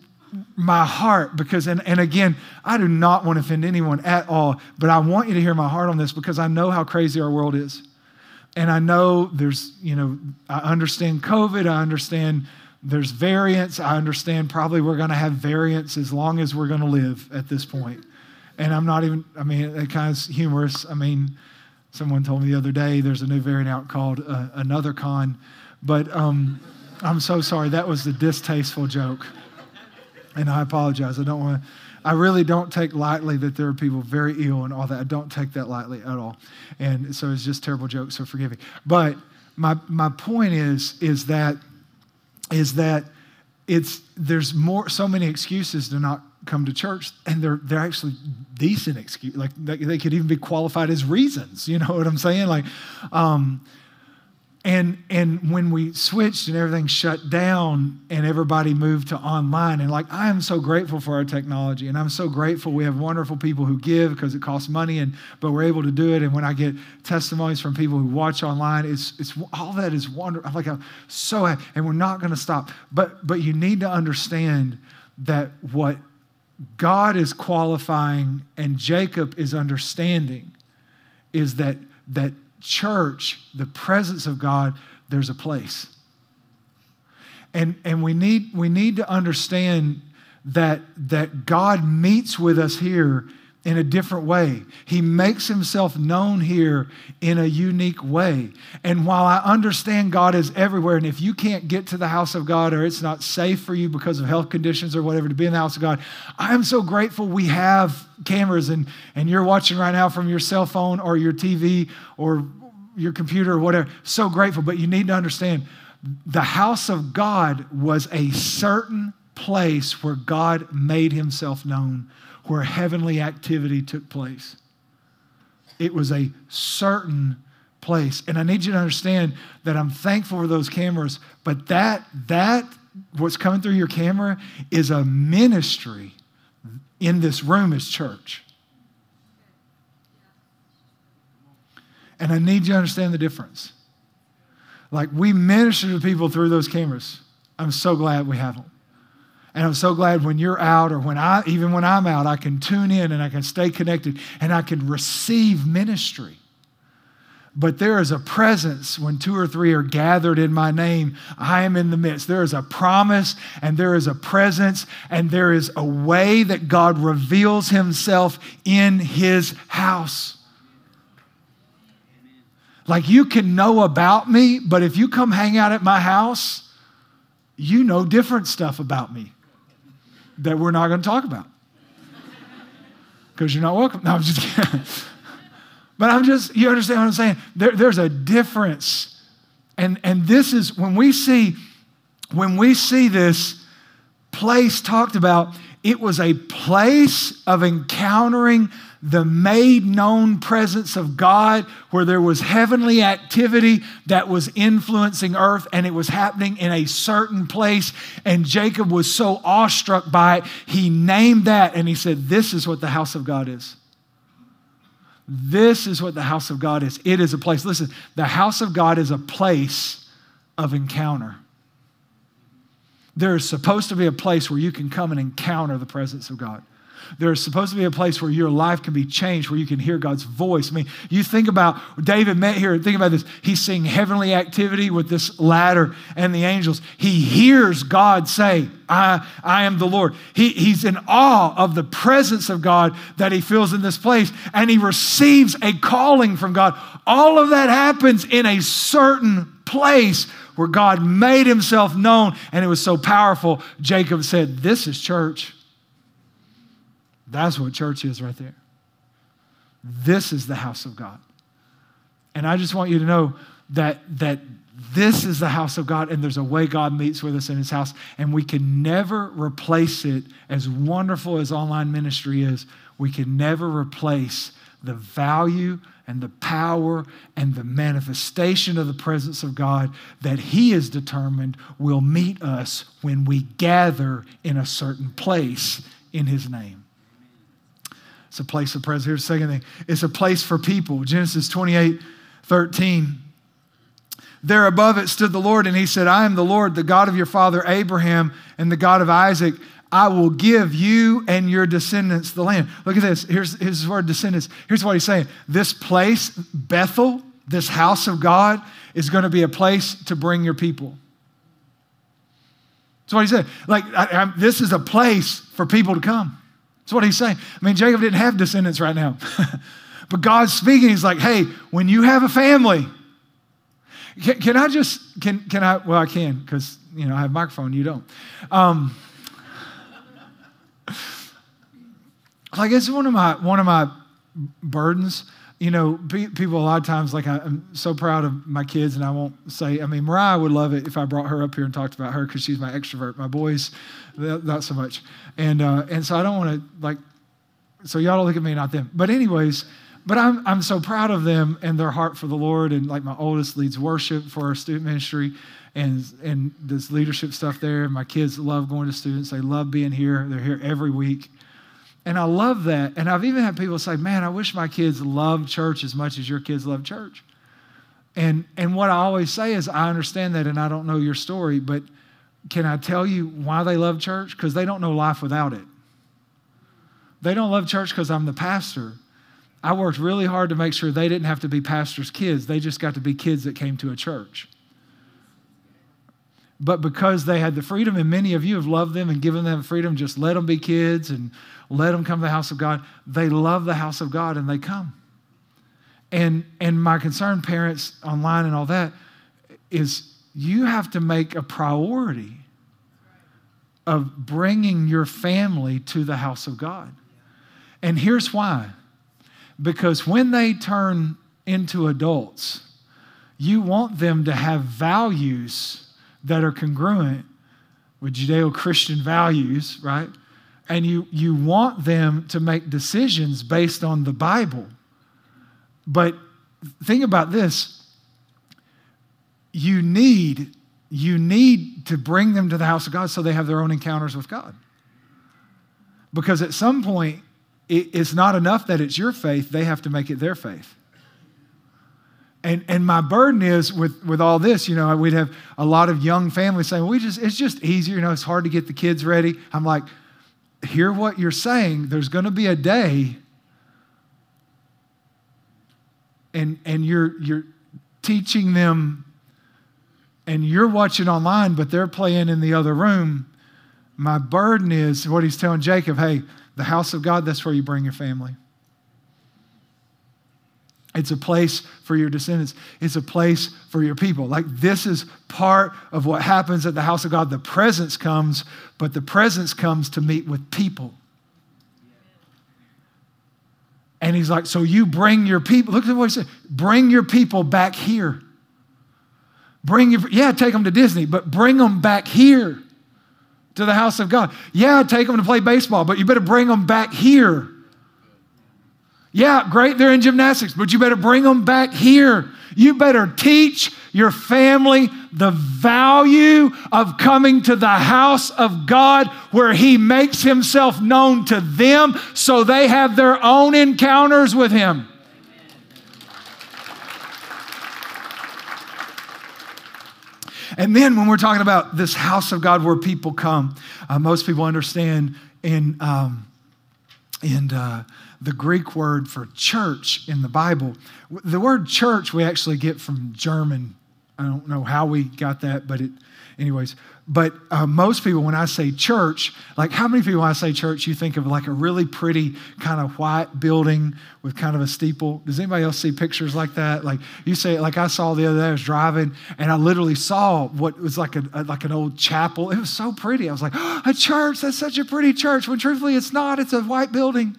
my heart because, and, and again, I do not want to offend anyone at all, but I want you to hear my heart on this because I know how crazy our world is. And I know there's, you know, I understand COVID, I understand there's variants. I understand probably we're going to have variants as long as we're going to live at this point. And I'm not even, I mean, it kind of humorous. I mean, someone told me the other day there's a new variant out called uh, Another Con. But um, I'm so sorry. That was a distasteful joke. And I apologize. I don't want to. I really don't take lightly that there are people very ill and all that. I don't take that lightly at all. And so it's just terrible jokes, so forgive me. But my, my point is, is that is that it's there's more so many excuses to not come to church and they're they're actually decent excuse like they, could even be qualified as reasons you know what i'm saying? Like um, and and when we switched and everything shut down and everybody moved to online and like i am so grateful for our technology and i'm so grateful we have wonderful people who give because it costs money and but we're able to do it. And when i get testimonies from people who watch online it's it's all that is wonderful I'm like i'm so happy and we're not going to stop. But but you need to understand that what god is qualifying and jacob is understanding is that that church, the presence of God, there's a place. And, and we, need, we need to understand that, that God meets with us here in a different way. He makes himself known here in a unique way. And while I understand God is everywhere, and if you can't get to the house of God or it's not safe for you because of health conditions or whatever to be in the house of God, I am so grateful we have cameras and, and you're watching right now from your cell phone or your TV or your computer or whatever. So grateful. But you need to understand the house of God was a certain place where God made himself known where heavenly activity took place. It was a certain place. And I need you to understand that I'm thankful for those cameras, but that that what's coming through your camera is a ministry in this room is church. And I need you to understand the difference. Like we minister to people through those cameras. I'm so glad we have them. And I'm so glad when you're out or when I, even when I'm out, I can tune in and I can stay connected and I can receive ministry. But there is a presence when two or three are gathered in my name, I am in the midst. There is a promise and there is a presence and there is a way that God reveals himself in his house. Like you can know about me, but if you come hang out at my house, you know different stuff about me that we're not going to talk about because you're not welcome. No, I'm just kidding. but I'm just, you understand what I'm saying? There, there's a difference. And, and this is when we see, when we see this place talked about, it was a place of encountering the made known presence of God, where there was heavenly activity that was influencing earth and it was happening in a certain place. And Jacob was so awestruck by it, he named that and he said, This is what the house of God is. This is what the house of God is. It is a place. Listen, the house of God is a place of encounter. There is supposed to be a place where you can come and encounter the presence of God. There's supposed to be a place where your life can be changed, where you can hear God's voice. I mean, you think about David met here, think about this. He's seeing heavenly activity with this ladder and the angels. He hears God say, I, I am the Lord. He, he's in awe of the presence of God that he feels in this place, and he receives a calling from God. All of that happens in a certain place where God made himself known, and it was so powerful. Jacob said, This is church. That's what church is right there. This is the house of God. And I just want you to know that, that this is the house of God, and there's a way God meets with us in his house, and we can never replace it. As wonderful as online ministry is, we can never replace the value and the power and the manifestation of the presence of God that He is determined will meet us when we gather in a certain place in His name. It's a place of presence. Here's the second thing it's a place for people. Genesis 28 13. There above it stood the Lord, and he said, I am the Lord, the God of your father Abraham and the God of Isaac. I will give you and your descendants the land. Look at this. Here's his word descendants. Here's what he's saying. This place, Bethel, this house of God, is going to be a place to bring your people. That's what he said. Like, I, I, this is a place for people to come. That's what he's saying. I mean, Jacob didn't have descendants right now. but God's speaking. He's like, hey, when you have a family, can, can I just, can, can I, well, I can, because, you know, I have a microphone, you don't. Um, like it's one of my one of my burdens you know people a lot of times like i'm so proud of my kids and i won't say i mean mariah would love it if i brought her up here and talked about her because she's my extrovert my boys not so much. And uh, and so i don't want to like so y'all don't look at me not them. But anyways but I'm, I'm so proud of them and their heart for the lord and like my oldest leads worship for our student ministry and and this leadership stuff there. My kids love going to students. They love being here. They're here every week and I love that. And I've even had people say, man, I wish my kids loved church as much as your kids love church. And, and what I always say is, I understand that and I don't know your story, but can I tell you why they love church? Because they don't know life without it. They don't love church because I'm the pastor. I worked really hard to make sure they didn't have to be pastors' kids. They just got to be kids that came to a church. But because they had the freedom, and many of you have loved them and given them freedom, just let them be kids and let them come to the house of God. They love the house of God and they come. And, and my concern, parents online and all that, is you have to make a priority of bringing your family to the house of God. And here's why because when they turn into adults, you want them to have values that are congruent with Judeo Christian values, right? And you, you want them to make decisions based on the Bible. But think about this you need you need to bring them to the house of God so they have their own encounters with God. Because at some point, it's not enough that it's your faith, they have to make it their faith. And, and my burden is with, with all this, you know, we'd have a lot of young families saying, we just, it's just easier, you know, it's hard to get the kids ready. I'm like, hear what you're saying. There's going to be a day, and, and you're, you're teaching them, and you're watching online, but they're playing in the other room. My burden is what he's telling Jacob hey, the house of God, that's where you bring your family. It's a place for your descendants. It's a place for your people. Like this is part of what happens at the house of God. The presence comes, but the presence comes to meet with people. And he's like, so you bring your people. Look at what he said. Bring your people back here. Bring your, yeah, take them to Disney, but bring them back here to the house of God. Yeah, take them to play baseball, but you better bring them back here yeah, great, they're in gymnastics, but you better bring them back here. You better teach your family the value of coming to the house of God where He makes Himself known to them so they have their own encounters with Him. And then when we're talking about this house of God where people come, uh, most people understand in, um, in uh, the Greek word for church in the Bible. The word church we actually get from German I don't know how we got that, but it, anyways. But uh, most people, when I say church, like how many people, when I say church, you think of like a really pretty kind of white building with kind of a steeple? Does anybody else see pictures like that? Like you say, like I saw the other day, I was driving and I literally saw what was like a, a like an old chapel. It was so pretty. I was like, oh, a church, that's such a pretty church. When truthfully, it's not, it's a white building.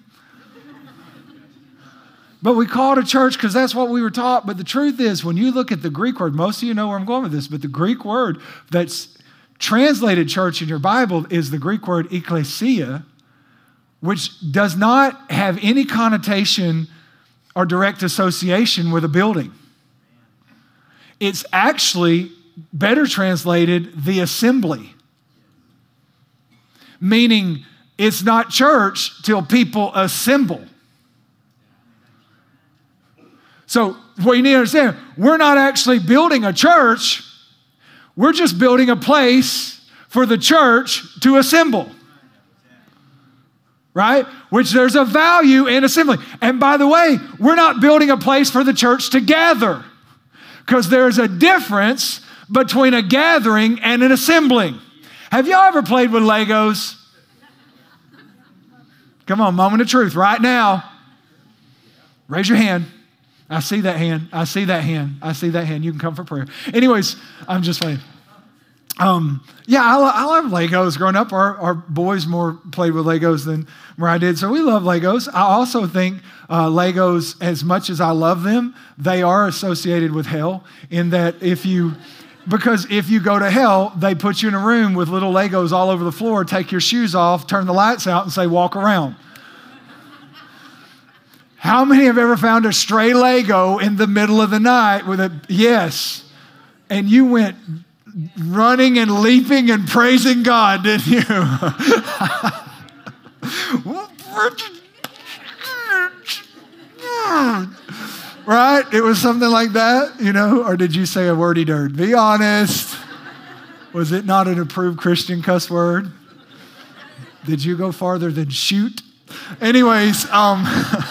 But we call it a church because that's what we were taught. But the truth is, when you look at the Greek word, most of you know where I'm going with this, but the Greek word that's translated church in your Bible is the Greek word ecclesia, which does not have any connotation or direct association with a building. It's actually better translated the assembly, meaning it's not church till people assemble. So, what you need to understand, we're not actually building a church, we're just building a place for the church to assemble. Right? Which there's a value in assembling. And by the way, we're not building a place for the church to gather because there's a difference between a gathering and an assembling. Have y'all ever played with Legos? Come on, moment of truth right now. Raise your hand. I see that hand. I see that hand. I see that hand. You can come for prayer. Anyways, I'm just playing. Um, yeah, I, I, love Legos. Growing up, our, our boys more played with Legos than where I did, so we love Legos. I also think uh, Legos, as much as I love them, they are associated with hell. In that, if you because if you go to hell, they put you in a room with little Legos all over the floor, take your shoes off, turn the lights out, and say, walk around. How many have ever found a stray Lego in the middle of the night with a yes? And you went running and leaping and praising God, didn't you? right? It was something like that, you know? Or did you say a wordy dirt? Be honest. Was it not an approved Christian cuss word? Did you go farther than shoot? Anyways, um,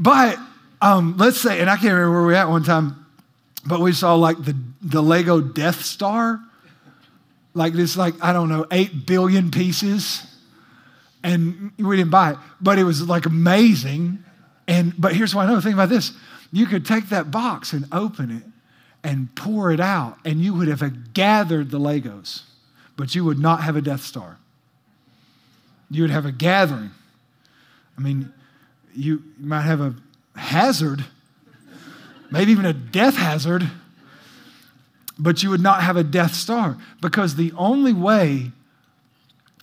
but um, let's say, and I can't remember where we were at one time, but we saw like the, the Lego Death Star, like this, like, I don't know, eight billion pieces. And we didn't buy it, but it was like amazing. And, but here's what I know think about this you could take that box and open it and pour it out, and you would have gathered the Legos, but you would not have a Death Star. You would have a gathering. I mean, you might have a hazard, maybe even a death hazard, but you would not have a Death Star because the only way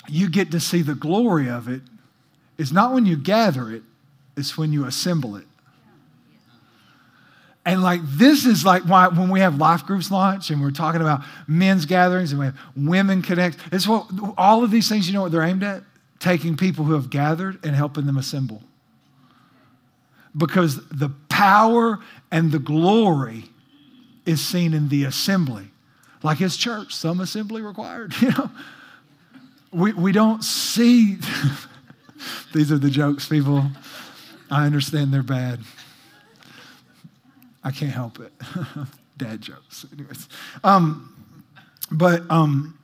you get to see the glory of it is not when you gather it, it's when you assemble it. And like this is like why when we have life groups launch and we're talking about men's gatherings and we have women connect, it's what all of these things, you know what they're aimed at? Taking people who have gathered and helping them assemble because the power and the glory is seen in the assembly. Like his church, some assembly required, you know. We, we don't see, these are the jokes, people. I understand they're bad. I can't help it. Dad jokes. Anyways. Um, but, um,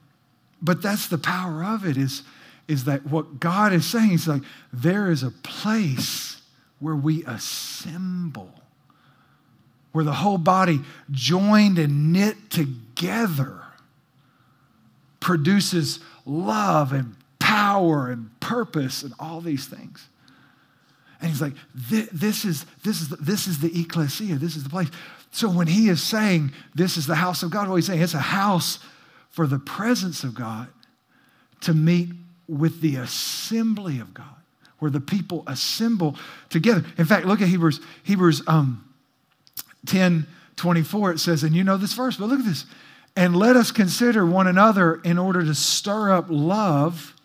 but that's the power of it is, is that what God is saying is like, there is a place where we assemble, where the whole body, joined and knit together, produces love and power and purpose and all these things. And he's like, this is, this, is this is the ecclesia, this is the place. So when he is saying this is the house of God, what he's saying, it's a house for the presence of God to meet with the assembly of God where the people assemble together. In fact, look at Hebrews, Hebrews um, 10 24. It says, and you know this verse, but look at this. And let us consider one another in order to stir up love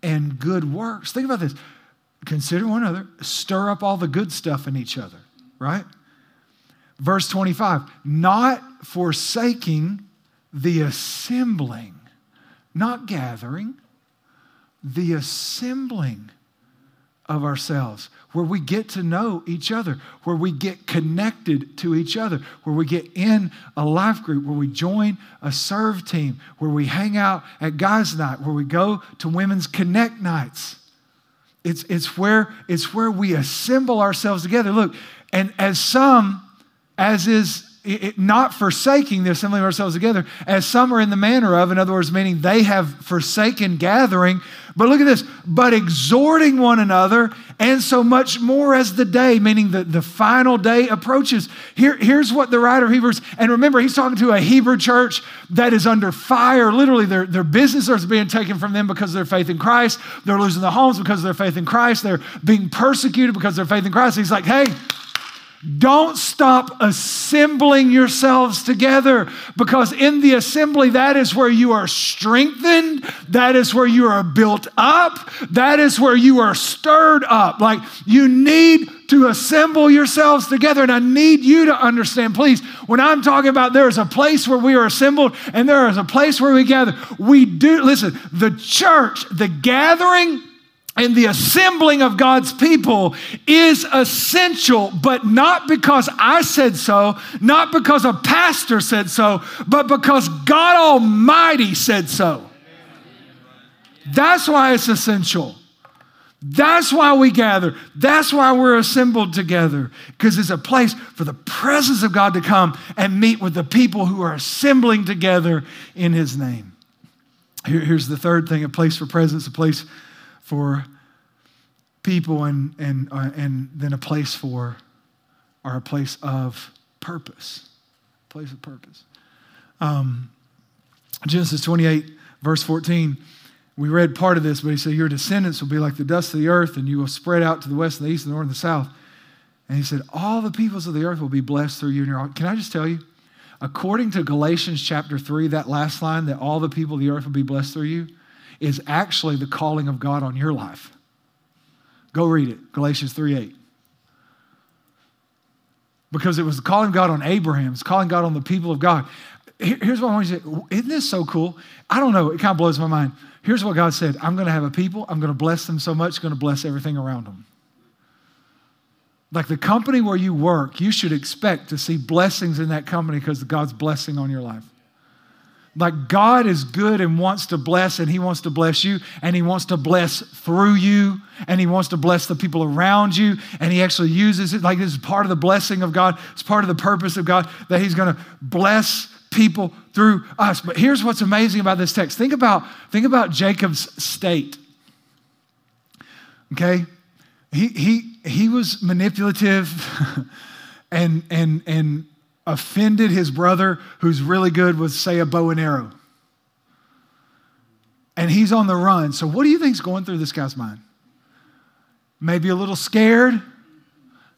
and good works. Think about this. Consider one another, stir up all the good stuff in each other, right? Verse 25, not forsaking the assembling, not gathering, the assembling of ourselves, where we get to know each other, where we get connected to each other, where we get in a life group, where we join a serve team, where we hang out at guys' night, where we go to women's connect nights. It's, it's, where, it's where we assemble ourselves together. Look, and as some, as is it, not forsaking the assembling of ourselves together, as some are in the manner of, in other words, meaning they have forsaken gathering. But look at this, but exhorting one another, and so much more as the day, meaning the, the final day approaches. Here, here's what the writer of Hebrews, and remember, he's talking to a Hebrew church that is under fire. Literally, their, their business is being taken from them because of their faith in Christ. They're losing their homes because of their faith in Christ. They're being persecuted because of their faith in Christ. He's like, hey, don't stop assembling yourselves together because in the assembly, that is where you are strengthened. That is where you are built up. That is where you are stirred up. Like you need to assemble yourselves together. And I need you to understand, please, when I'm talking about there is a place where we are assembled and there is a place where we gather, we do, listen, the church, the gathering, and the assembling of God's people is essential, but not because I said so, not because a pastor said so, but because God Almighty said so. That's why it's essential. That's why we gather. That's why we're assembled together, because it's a place for the presence of God to come and meet with the people who are assembling together in His name. Here, here's the third thing a place for presence, a place for people and, and, uh, and then a place for, or a place of purpose. Place of purpose. Um, Genesis 28, verse 14, we read part of this, but he said, Your descendants will be like the dust of the earth, and you will spread out to the west and the east and the north and the south. And he said, All the peoples of the earth will be blessed through you and your. Can I just tell you? According to Galatians chapter 3, that last line, that all the people of the earth will be blessed through you, is actually the calling of God on your life. Go read it, Galatians 3 8. Because it was calling God on Abraham, it's calling God on the people of God. Here's what I want to say. Isn't this so cool? I don't know. It kind of blows my mind. Here's what God said I'm going to have a people, I'm going to bless them so much, going to bless everything around them. Like the company where you work, you should expect to see blessings in that company because God's blessing on your life. Like God is good and wants to bless, and He wants to bless you, and He wants to bless through you, and He wants to bless the people around you, and He actually uses it like this is part of the blessing of God. It's part of the purpose of God that He's going to bless people through us. But here's what's amazing about this text. Think about, think about Jacob's state. Okay? He, he, he was manipulative and, and, and offended his brother who's really good with, say, a bow and arrow. And he's on the run. So, what do you think's going through this guy's mind? Maybe a little scared,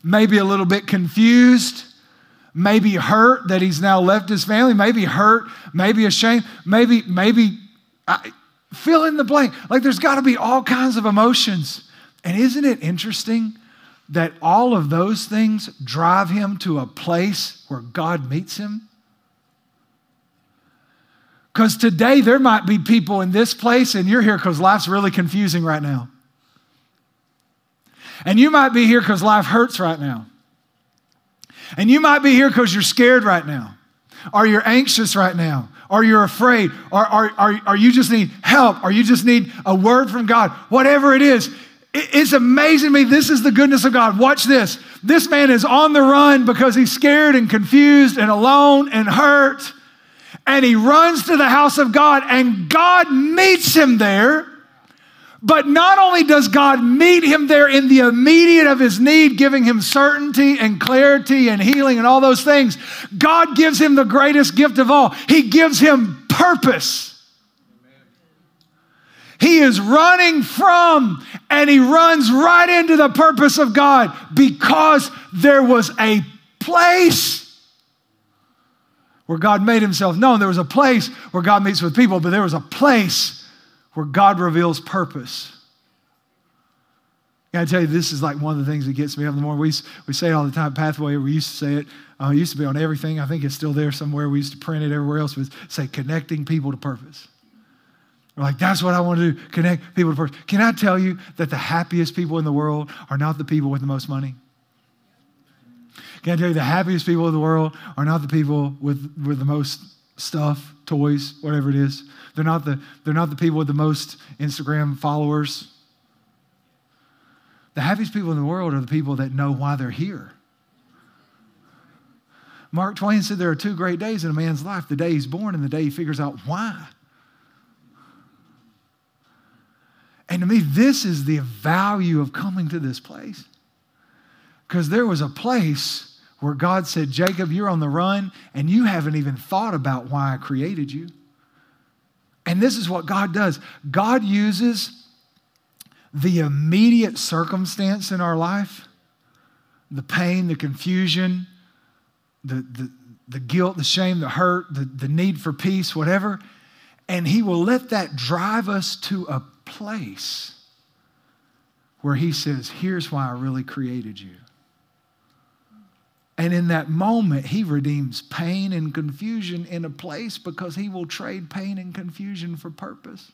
maybe a little bit confused, maybe hurt that he's now left his family, maybe hurt, maybe ashamed, maybe, maybe I, fill in the blank. Like there's got to be all kinds of emotions. And isn't it interesting that all of those things drive him to a place where God meets him? Because today there might be people in this place, and you're here because life's really confusing right now. And you might be here because life hurts right now. And you might be here because you're scared right now, or you're anxious right now, or you're afraid, or, or, or, or you just need help, or you just need a word from God. Whatever it is, it's amazing to me. This is the goodness of God. Watch this. This man is on the run because he's scared and confused and alone and hurt. And he runs to the house of God, and God meets him there. But not only does God meet him there in the immediate of his need, giving him certainty and clarity and healing and all those things, God gives him the greatest gift of all. He gives him purpose. He is running from and he runs right into the purpose of God because there was a place where God made himself known. There was a place where God meets with people, but there was a place where God reveals purpose. I tell you, this is like one of the things that gets me up in the morning. We, we say it all the time, Pathway, we used to say it. Uh, it used to be on everything. I think it's still there somewhere. We used to print it everywhere else. We say connecting people to purpose. Like, that's what I want to do connect people to person. Can I tell you that the happiest people in the world are not the people with the most money? Can I tell you the happiest people in the world are not the people with, with the most stuff, toys, whatever it is? They're not, the, they're not the people with the most Instagram followers. The happiest people in the world are the people that know why they're here. Mark Twain said there are two great days in a man's life the day he's born and the day he figures out why. And to me, this is the value of coming to this place. Because there was a place where God said, Jacob, you're on the run and you haven't even thought about why I created you. And this is what God does God uses the immediate circumstance in our life the pain, the confusion, the, the, the guilt, the shame, the hurt, the, the need for peace, whatever. And He will let that drive us to a place where He says, Here's why I really created you. And in that moment, He redeems pain and confusion in a place because He will trade pain and confusion for purpose.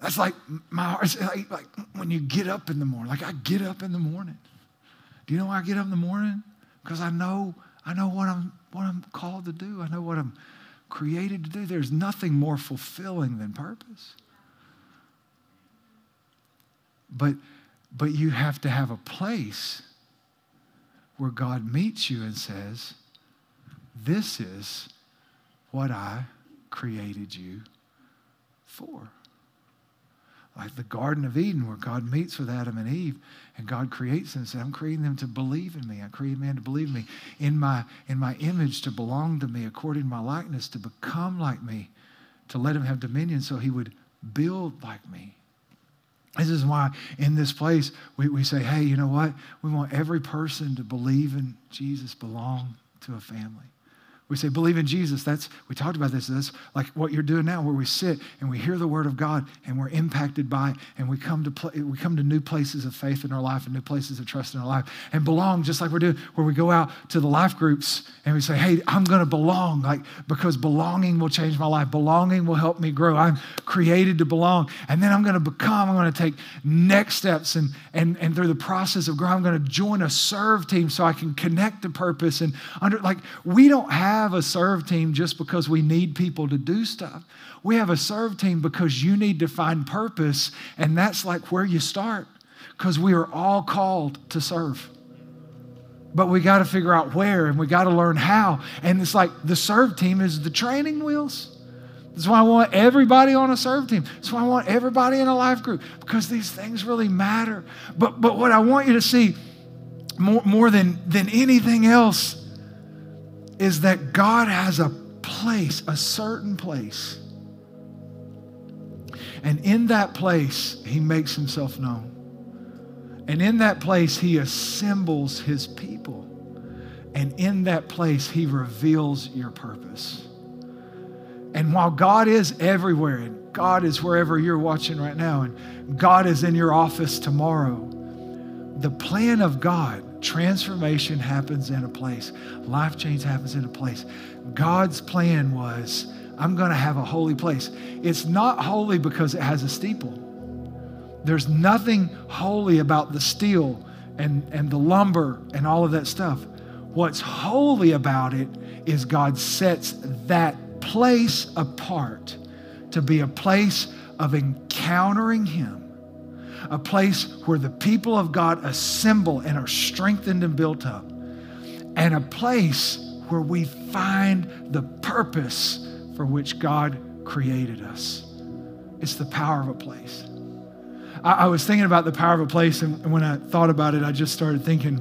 That's like my heart. Like, like when you get up in the morning. Like I get up in the morning. Do you know why I get up in the morning? Because I know I know what I'm what I'm called to do. I know what I'm created to do. There's nothing more fulfilling than purpose. But but you have to have a place where God meets you and says, This is what I created you for like the Garden of Eden, where God meets with Adam and Eve, and God creates them and says, I'm creating them to believe in me. I created man to believe in me, in my, in my image, to belong to me, according to my likeness, to become like me, to let him have dominion so he would build like me. This is why in this place we, we say, hey, you know what? We want every person to believe in Jesus, belong to a family. We say, believe in Jesus. That's, we talked about this. That's like what you're doing now, where we sit and we hear the word of God and we're impacted by it and we come to, pl- we come to new places of faith in our life and new places of trust in our life and belong, just like we're doing, where we go out to the life groups and we say, hey, I'm going to belong, like, because belonging will change my life. Belonging will help me grow. I'm created to belong. And then I'm going to become, I'm going to take next steps and, and, and through the process of growing, I'm going to join a serve team so I can connect to purpose and under, like, we don't have have a serve team just because we need people to do stuff. We have a serve team because you need to find purpose, and that's like where you start because we are all called to serve. But we got to figure out where and we got to learn how. And it's like the serve team is the training wheels. That's why I want everybody on a serve team. That's why I want everybody in a life group because these things really matter. But, but what I want you to see more, more than, than anything else is that God has a place, a certain place. And in that place, he makes himself known. And in that place, he assembles his people. And in that place, he reveals your purpose. And while God is everywhere, and God is wherever you're watching right now, and God is in your office tomorrow, the plan of God Transformation happens in a place, life change happens in a place. God's plan was I'm going to have a holy place. It's not holy because it has a steeple. There's nothing holy about the steel and, and the lumber and all of that stuff. What's holy about it is God sets that place apart to be a place of encountering Him a place where the people of God assemble and are strengthened and built up, and a place where we find the purpose for which God created us. It's the power of a place. I, I was thinking about the power of a place, and when I thought about it, I just started thinking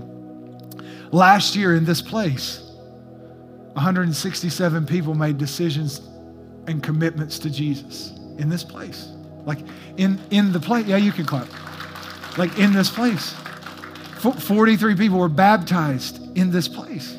last year in this place, 167 people made decisions and commitments to Jesus in this place. Like in, in the place. Yeah, you can clap. Like in this place. 43 people were baptized in this place.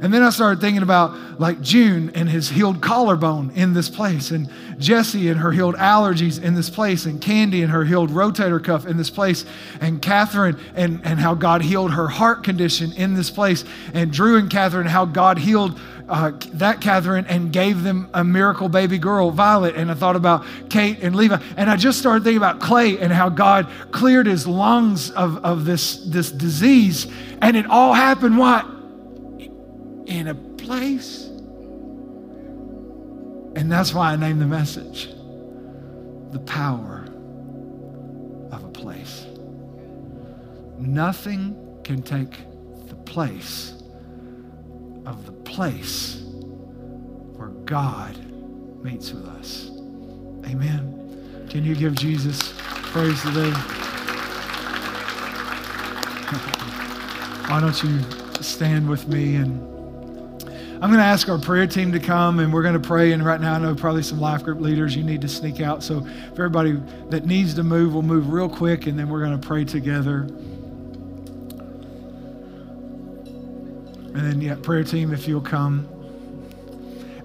And then I started thinking about like June and his healed collarbone in this place, and Jesse and her healed allergies in this place, and Candy and her healed rotator cuff in this place, and Catherine and, and how God healed her heart condition in this place, and Drew and Catherine, how God healed uh, that Catherine and gave them a miracle baby girl, Violet. And I thought about Kate and Levi. And I just started thinking about Clay and how God cleared his lungs of, of this, this disease. And it all happened what? In a place. And that's why I named the message The Power of a Place. Nothing can take the place of the place where God meets with us. Amen. Can you give Jesus praise today? Why don't you stand with me and I'm going to ask our prayer team to come and we're going to pray. And right now, I know probably some life group leaders you need to sneak out. So, if everybody that needs to move will move real quick and then we're going to pray together. And then, yeah, prayer team, if you'll come.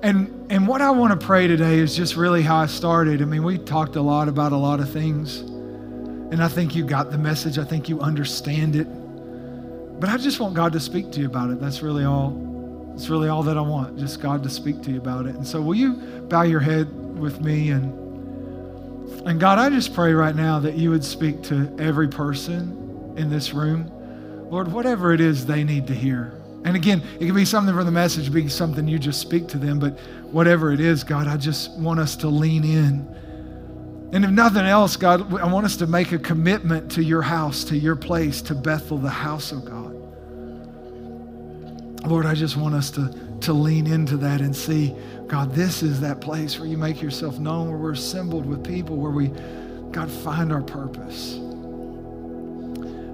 And, and what I want to pray today is just really how I started. I mean, we talked a lot about a lot of things. And I think you got the message. I think you understand it. But I just want God to speak to you about it. That's really all. That's really all that I want. Just God to speak to you about it. And so will you bow your head with me and and God, I just pray right now that you would speak to every person in this room. Lord, whatever it is they need to hear. And again, it can be something from the message, be something you just speak to them, but whatever it is, God, I just want us to lean in. And if nothing else, God, I want us to make a commitment to your house, to your place, to Bethel, the house of God. Lord, I just want us to, to lean into that and see, God, this is that place where you make yourself known, where we're assembled with people, where we, God, find our purpose.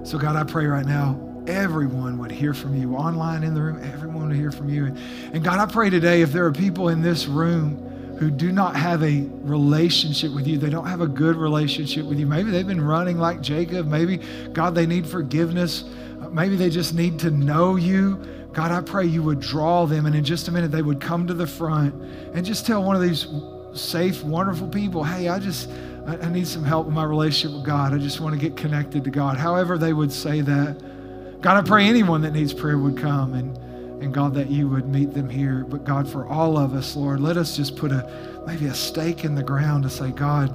So, God, I pray right now, everyone would hear from you. Online in the room, everyone would hear from you. And, and God, I pray today if there are people in this room who do not have a relationship with you, they don't have a good relationship with you. Maybe they've been running like Jacob. Maybe, God, they need forgiveness. Maybe they just need to know you. God, I pray you would draw them, and in just a minute, they would come to the front and just tell one of these safe, wonderful people, hey, I just, I, need some help with my relationship with God. I just want to get connected to God. However, they would say that. God, I pray anyone that needs prayer would come and, and God, that you would meet them here. But God, for all of us, Lord, let us just put a maybe a stake in the ground to say, God,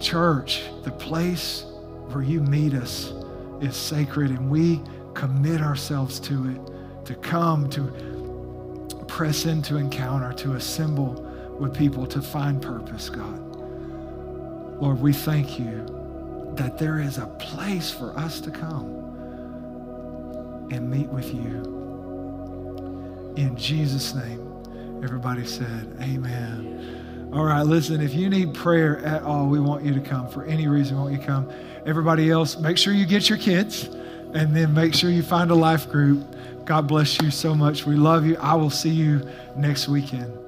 church, the place where you meet us is sacred and we commit ourselves to it, to come, to press into encounter, to assemble with people, to find purpose, God. Lord, we thank you that there is a place for us to come and meet with you. In Jesus' name, everybody said, Amen. All right, listen, if you need prayer at all, we want you to come. For any reason, we want you come. Everybody else, make sure you get your kids and then make sure you find a life group. God bless you so much. We love you. I will see you next weekend.